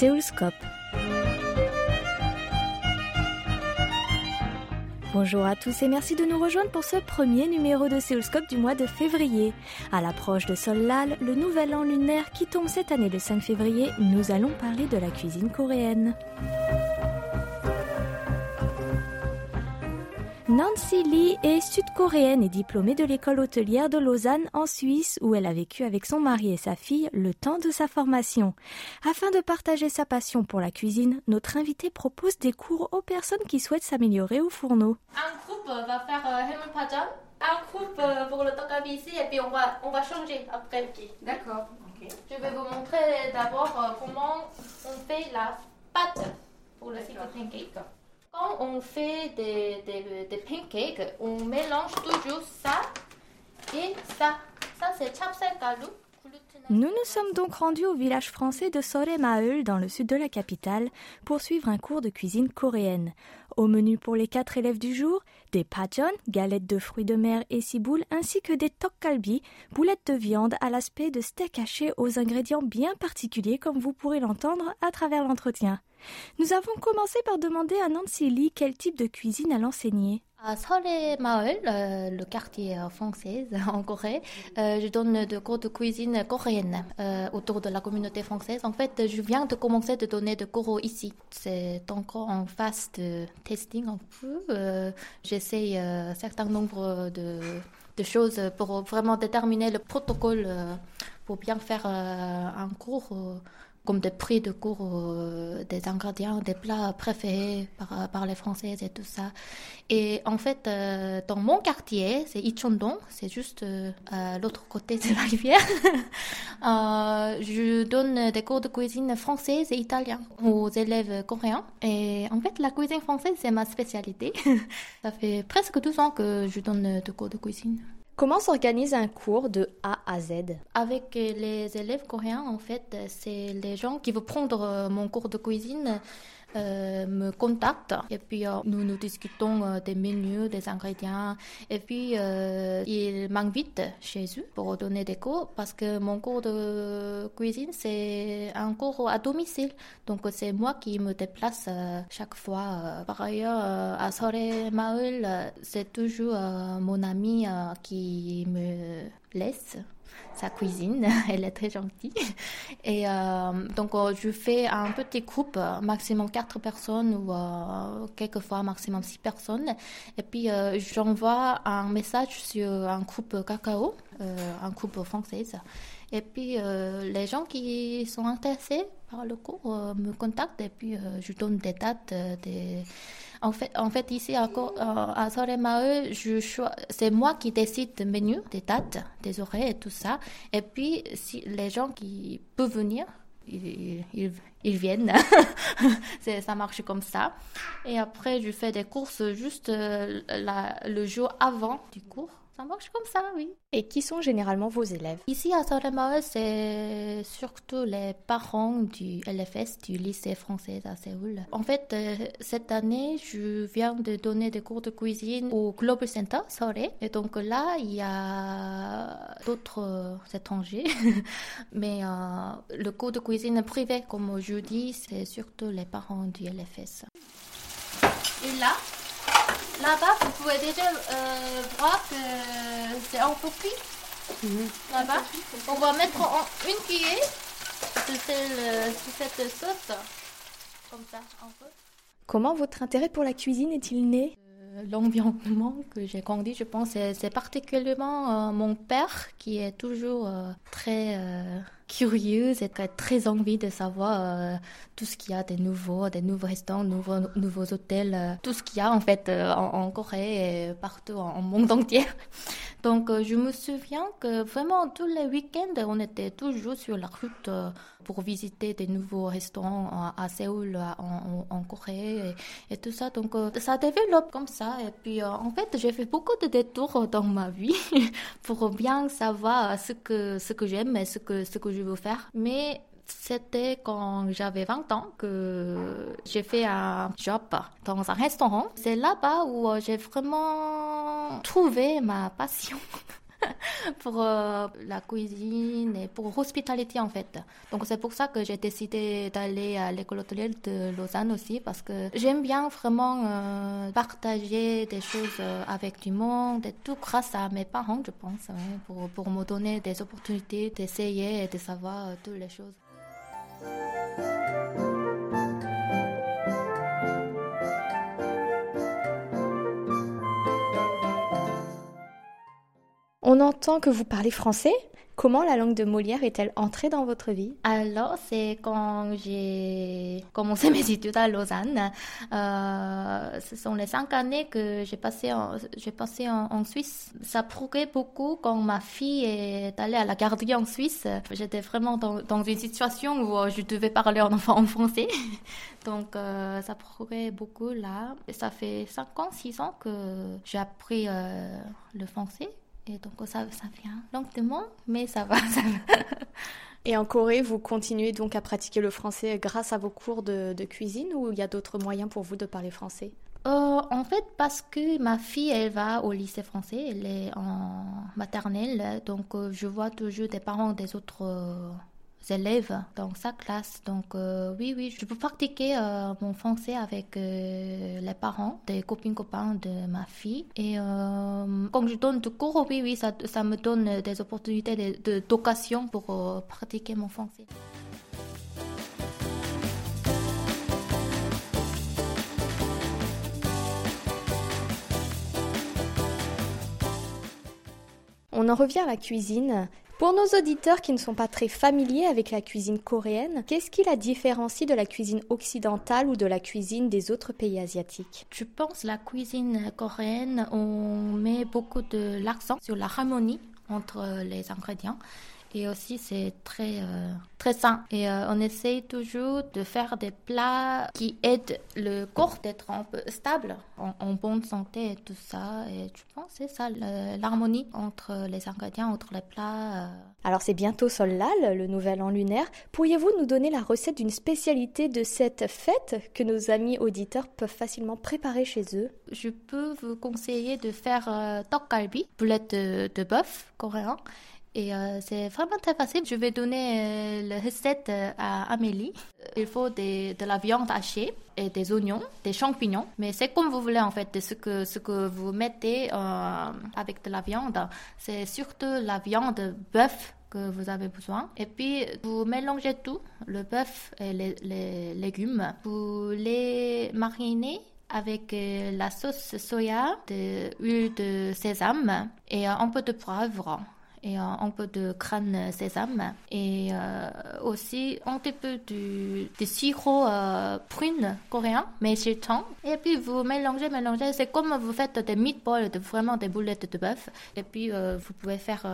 Séoulscope. Bonjour à tous et merci de nous rejoindre pour ce premier numéro de Séoulscope du mois de février. À l'approche de Sol-Lal, le nouvel an lunaire qui tombe cette année le 5 février, nous allons parler de la cuisine coréenne. Nancy Lee est sud-coréenne et diplômée de l'école hôtelière de Lausanne en Suisse où elle a vécu avec son mari et sa fille le temps de sa formation. Afin de partager sa passion pour la cuisine, notre invité propose des cours aux personnes qui souhaitent s'améliorer au fourneau. Un groupe va faire euh, un groupe euh, pour le tokabi ici et puis on va, on va changer après. D'accord. Je vais vous montrer d'abord euh, comment on fait la pâte pour le pancake. Quand on fait des, des, pancakes, on mélange toujours ça et ça. Ça, c'est chapsai-galu. Nous nous sommes donc rendus au village français de Soremaeul, dans le sud de la capitale, pour suivre un cours de cuisine coréenne. Au menu pour les quatre élèves du jour, des pajon, galettes de fruits de mer et ciboules, ainsi que des tokgalbi, boulettes de viande à l'aspect de steak haché aux ingrédients bien particuliers comme vous pourrez l'entendre à travers l'entretien. Nous avons commencé par demander à Nancy Lee quel type de cuisine elle enseignait. À Maul, euh, le quartier euh, français en Corée, euh, je donne des cours de cuisine coréenne autour de la communauté française. En fait, je viens de commencer de donner des cours ici. C'est encore en phase de testing un peu. J'essaye un certain nombre de, choses pour vraiment déterminer le protocole pour bien faire un cours comme des prix de cours euh, des ingrédients, des plats préférés par, les Français et tout ça. Et en fait, euh, dans mon quartier, c'est Ichondong, c'est juste euh, à l'autre côté de la rivière. je donne des cours de cuisine française et italien aux élèves coréens. Et en fait, la cuisine française, c'est ma spécialité. ça fait presque 12 ans que je donne des cours de cuisine. Comment s'organise un cours de A à Z? Avec les élèves coréens, en fait, c'est les gens qui veulent prendre mon cours de cuisine euh, me contactent et puis euh, nous nous discutons euh, des menus, des ingrédients. Et puis ils m'invitent chez eux pour donner des cours parce que mon cours de cuisine c'est un cours à domicile. Donc c'est moi qui me déplace chaque fois. Par ailleurs à Sore Maul c'est toujours mon ami qui me laisse sa cuisine. Elle est très gentille. Et euh, donc, euh, je fais un petit groupe, maximum 4 personnes ou euh, quelquefois maximum 6 personnes. Et puis, j'envoie un message sur un groupe cacao, un groupe française. Et puis, les gens qui sont intéressés par le cours me contactent et puis je donne des dates, en fait, en fait ici à, à Soremae, c'est moi qui décide du menu, des dates, des horaires et tout ça. Et puis, si les gens qui peuvent venir, ils, viennent. ça marche comme ça. Et après, je fais des courses juste euh, le jour avant du cours. Ça marche comme ça, oui. Et qui sont généralement vos élèves Ici à Soremae, c'est surtout les parents du LFS, du lycée français à Séoul. En fait, euh, cette année, je viens de donner des cours de cuisine au Global Center, Seoul. Et donc là, il y a d'autres euh, étrangers. Mais euh, le cours de cuisine privé, comme je dis, c'est surtout les parents du LFS. Et là, Là-bas, vous pouvez déjà euh, voir que c'est un peu cuit. Mhm. Là-bas, on va mettre en une cuillère de cette sauce. Comme ça, un peu. Comment votre intérêt pour la cuisine est-il né? Euh, L'environnement que j'ai grandi, je pense, c'est particulièrement euh, mon père qui est toujours très curieuse et très envie de savoir euh, tout ce qu'il y a de nouveau, des nouveaux restaurants, nouveaux, nouveaux hôtels, euh, tout ce qu'il y a en fait euh, en, Corée et partout en, monde entier. Donc je me souviens que vraiment tous les week-ends, on était toujours sur la route pour visiter des nouveaux restaurants à, Séoul, en, en, Corée et, tout ça. Donc ça développe comme ça. Et puis en fait, j'ai fait beaucoup de détours dans ma vie pour bien savoir ce que ce que j'aime et ce que ce que je veux faire. Mais c'était quand j'avais 20 ans que j'ai fait un job dans un restaurant. C'est là-bas où j'ai vraiment trouvé ma passion. pour la cuisine et pour l'hospitalité en fait. Donc c'est pour ça que j'ai décidé d'aller à l'école hôtelière de Lausanne aussi parce que j'aime bien vraiment partager des choses avec du monde et tout grâce à mes parents, je pense, pour, pour me donner des opportunités d'essayer et de savoir toutes les choses. On entend que vous parlez français. Comment la langue de Molière est-elle entrée dans votre vie? Alors, c'est quand j'ai commencé mes études à Lausanne. Euh, ce sont les cinq années que j'ai passé en, Suisse. Ça progrès beaucoup quand ma fille est allée à la garderie en Suisse. J'étais vraiment dans, une situation où je devais parler en, en français. Donc, euh, ça progrès beaucoup là. Ça fait cinq ans, six ans que j'ai appris euh, le français. Et donc ça, ça vient lentement, mais ça va, ça va. Et en Corée, vous continuez donc à pratiquer le français grâce à vos cours de, cuisine ou il y a d'autres moyens pour vous de parler français? Euh, en fait, parce que ma fille, elle va au lycée français, elle est en maternelle, donc euh, je vois toujours des parents des autres euh, élèves dans sa classe. Donc euh, oui, oui, je peux pratiquer euh, mon français avec euh, les parents, des copines copains de ma fille. Et quand je donne du cours, oui, oui, ça, ça me donne des opportunités d'occasion pour pratiquer mon français. On en revient à la cuisine. Pour nos auditeurs qui ne sont pas très familiers avec la cuisine coréenne, qu'est-ce qui la différencie de la cuisine occidentale ou de la cuisine des autres pays asiatiques? Je pense la cuisine coréenne, on met beaucoup de l'accent sur la harmonie entre les ingrédients et aussi c'est très euh, très sain. Et euh, on essaye toujours de faire des plats qui aident le corps d'être un peu stable en, bonne santé et tout ça. Et je pense c'est ça l'harmonie entre les ingrédients entre les plats euh. alors c'est bientôt Solal le nouvel an lunaire. Pourriez-vous nous donner la recette d'une spécialité de cette fête que nos amis auditeurs peuvent facilement préparer chez eux? Je peux vous conseiller de faire tteokgalbi boulette de, de bœuf coréen et euh, c'est vraiment très facile. Je vais donner euh, la recette euh, à Amélie. Il faut de la viande hachée et des oignons, des champignons. Mais c'est comme vous voulez en fait, ce que, ce que vous mettez avec de la viande. C'est surtout la viande bœuf que vous avez besoin. Et puis, vous mélangez tout, le bœuf et les, les légumes. Vous les marinez avec la sauce soya, de l'huile de sésame et un peu de poivre et un peu de crâne sésame et euh, aussi un petit peu du, sirop euh, prune coréen, mais c'est temps. Et puis vous mélangez, mélangez. C'est comme vous faites des meatballs, de, vraiment des boulettes de bœuf. Et puis euh, vous pouvez faire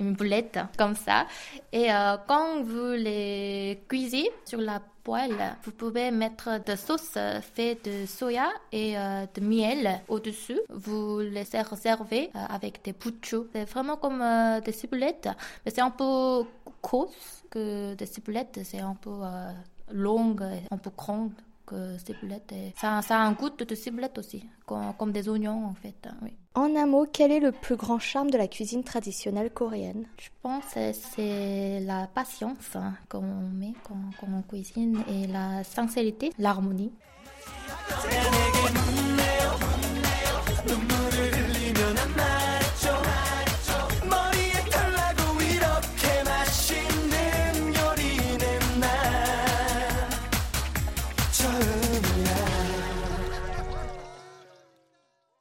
une boulette comme ça. Et quand vous les cuisez sur la vous pouvez mettre de sauce faite de soya et euh, de miel au-dessus. Vous les servez euh, avec des puchus. C'est vraiment comme euh, des ciboulettes, mais c'est un peu court que des ciboulettes. C'est un peu long, un peu grande que ciboulette. Ça, ça, a un goût de ciboulette aussi, comme, des oignons en fait. En un mot, quel est le plus grand charme de la cuisine traditionnelle coréenne? Je pense que c'est la patience hein, qu'on met quand, quand on cuisine et la sincérité, l'harmonie.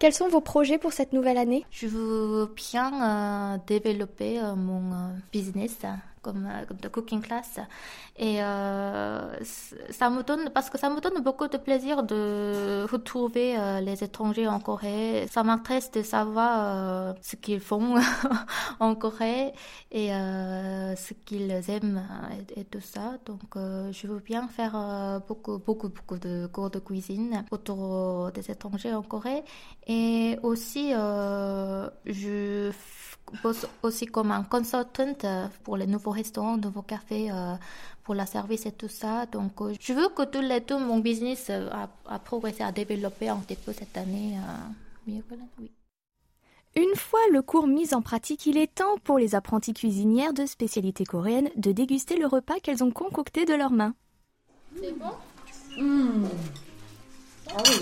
Quels sont vos projets pour cette nouvelle année? Je veux bien euh, développer euh, mon euh, business comme, comme de cooking class. Et euh, ça me donne, parce que ça me donne beaucoup de plaisir de retrouver euh, les étrangers en Corée. Ça m'intéresse de savoir euh, ce qu'ils font en Corée et ce qu'ils aiment et, tout ça. Donc, je veux bien faire beaucoup, beaucoup, beaucoup de cours de cuisine autour des étrangers en Corée. Et aussi, je aussi comme un consultant euh, pour les nouveaux restaurants, nouveaux cafés, euh, pour la service et tout ça. Donc, euh, je veux que tout, les, tout mon business a, progressé, a développé un petit peu cette année. oui. Une fois le cours mis en pratique, il est temps pour les apprentis cuisinières de spécialité coréenne de déguster le repas qu'elles ont concocté de leurs mains. C'est bon? Mmh. Ah oui,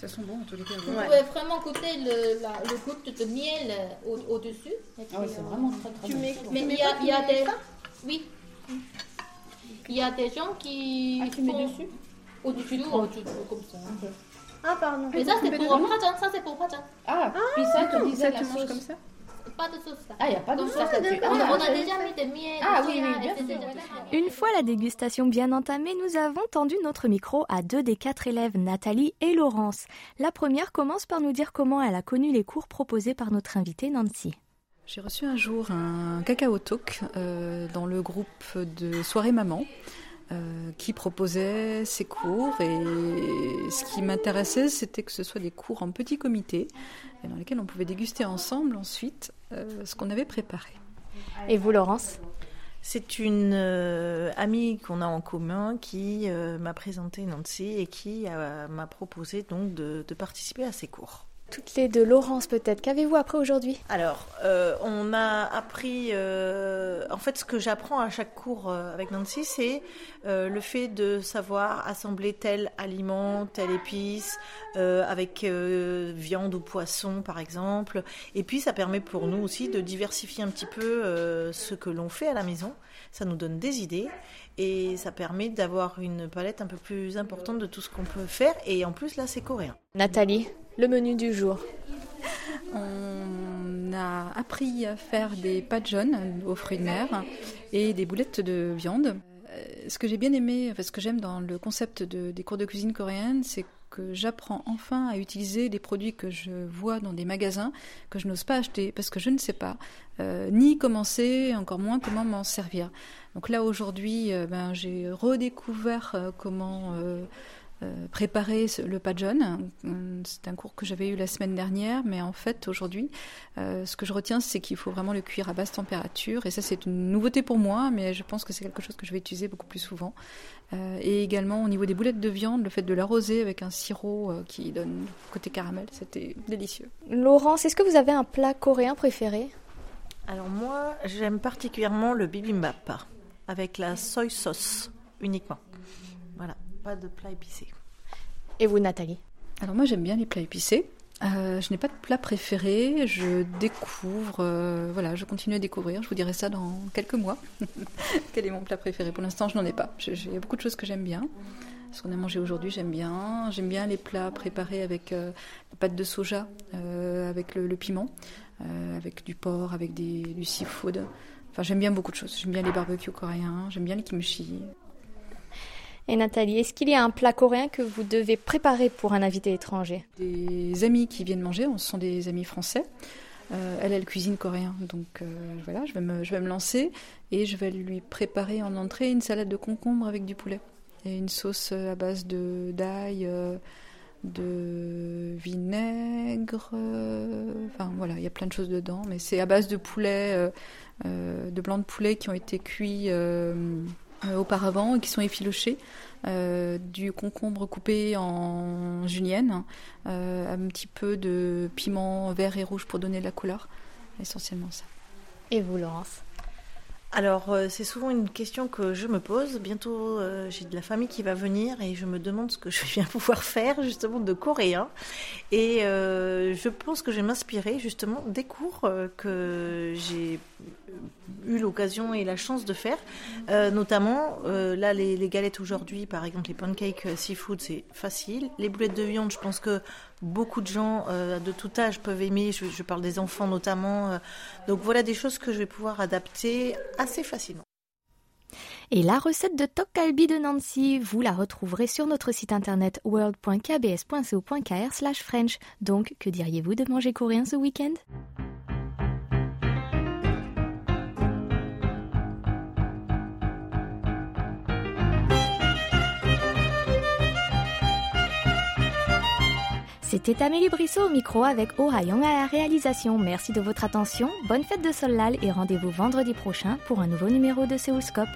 ça sent bon en tous les cas. Vous ouais. pouvez vraiment goûter le, la, le goût de miel euh, au- au-dessus. Et puis, Ah oui, c'est euh, vraiment très très bon. Mais il y a, il y a des... Oui. Il y a des gens qui... Ah, tu mets dessus? Au-dessus, comme ça. Ah, pardon. Mais ça, c'est pour Prajan. Ça, c'est pour Prajan. Ah, puis ça, tu disais la sauce. comme ça? Pas de sauce. là. Ah, il n'y a pas de Donc, sauce on, Ah, on a déjà mis des miel. Ah oui, bien sûr. Une fois la dégustation bien entamée, nous avons tendu notre micro à deux des quatre élèves, Nathalie et Laurence. La première commence par nous dire comment elle a connu les cours proposés par notre invitée Nancy. J'ai reçu un jour un cacao talk euh, dans le groupe de Soirée Maman euh, qui proposait ses cours et ce qui m'intéressait c'était que ce soit des cours en petit comité et dans lesquels on pouvait déguster ensemble ensuite euh, ce qu'on avait préparé. Et vous, Laurence? C'est une euh, amie qu'on a en commun qui euh, m'a présenté Nancy et qui euh, m'a proposé donc de, de participer à ces cours. Toutes les deux, Laurence peut-être. Qu'avez-vous appris aujourd'hui? Alors, euh, on a appris, euh, en fait, ce que j'apprends à chaque cours euh, avec Nancy, c'est euh, le fait de savoir assembler tel aliment, telle épice, avec viande ou poisson, par exemple. Et puis, ça permet pour nous aussi de diversifier un petit peu ce que l'on fait à la maison. Ça nous donne des idées et ça permet d'avoir une palette un peu plus importante de tout ce qu'on peut faire. Et en plus, là, c'est coréen. Nathalie, le menu du jour. On a appris à faire des pâtes jaunes aux fruits de mer et des boulettes de viande. Euh, Ce que j'ai bien aimé, enfin, ce que j'aime dans le concept de- des cours de cuisine coréenne, c'est que j'apprends enfin à utiliser des produits que je vois dans des magasins que je n'ose pas acheter parce que je ne sais pas euh, ni commencer, encore moins comment m'en servir. Donc là aujourd'hui, euh, ben, j'ai redécouvert euh, comment préparer ce- le pas jaune. Hum, C'est un cours que j'avais eu la semaine dernière, mais en fait aujourd'hui, euh, ce que je retiens, c'est qu'il faut vraiment le cuire à basse température. Et ça, c'est une nouveauté pour moi, mais je pense que c'est quelque chose que je vais utiliser beaucoup plus souvent. Euh, et également au niveau des boulettes de viande, le fait de l'arroser avec un sirop euh, qui donne côté caramel, c'était délicieux. Laurence, est-ce que vous avez un plat coréen préféré? Alors moi, j'aime particulièrement le bibimbap avec la soy sauce uniquement. Pas de plat épicé. Et vous, Nathalie? Alors moi j'aime bien les plats épicés. Euh, je n'ai pas de plat préféré, je découvre, euh, voilà, je continue à découvrir. Je vous dirai ça dans quelques mois. Quel est mon plat préféré? Pour l'instant, je n'en ai pas. Il y a beaucoup de choses que j'aime bien. Ce qu'on a mangé aujourd'hui, j'aime bien. J'aime bien les plats préparés avec euh, la pâte de soja, euh, avec le, le piment, euh, avec du porc, avec des, du seafood. Enfin, j'aime bien beaucoup de choses. J'aime bien les barbecues coréens, j'aime bien les kimchi. Et Nathalie, est-ce qu'il y a un plat coréen que vous devez préparer pour un invité étranger? Des amis qui viennent manger, ce sont des amis français. Euh, elle, elle cuisine coréen, donc euh, voilà, je vais, me, je vais me lancer et je vais lui préparer en entrée une salade de concombre avec du poulet et une sauce euh, à base de d'ail, euh, de vinaigre, enfin voilà, il y a plein de choses dedans, mais c'est à base de poulet, de blancs de poulet qui ont été cuits auparavant et qui sont effilochés euh, du concombre coupé en julienne, euh, un petit peu de piment vert et rouge pour donner de la couleur, essentiellement ça. Et vous, Laurence? Alors, euh, c'est souvent une question que je me pose. Bientôt, euh, j'ai de la famille qui va venir et je me demande ce que je vais pouvoir faire justement de coréen. Et euh, je pense que je vais m'inspirer justement des cours que j'ai eu l'occasion et la chance de faire. Notamment, là, les, les galettes aujourd'hui, par exemple, les pancakes seafood, c'est facile. Les boulettes de viande, je pense que beaucoup de gens euh, de tout âge peuvent aimer. Je, parle des enfants notamment. euh. donc voilà des choses que je vais pouvoir adapter assez facilement. Et la recette de Tokkalbi de Nancy, vous la retrouverez sur notre site internet world.kbs.co.kr slash French. Donc, que diriez-vous de manger coréen ce week-end? C'était Amélie Brissot au micro avec Oh Young à la réalisation. Merci de votre attention, bonne fête de Solal et rendez-vous vendredi prochain pour un nouveau numéro de Séoulscope.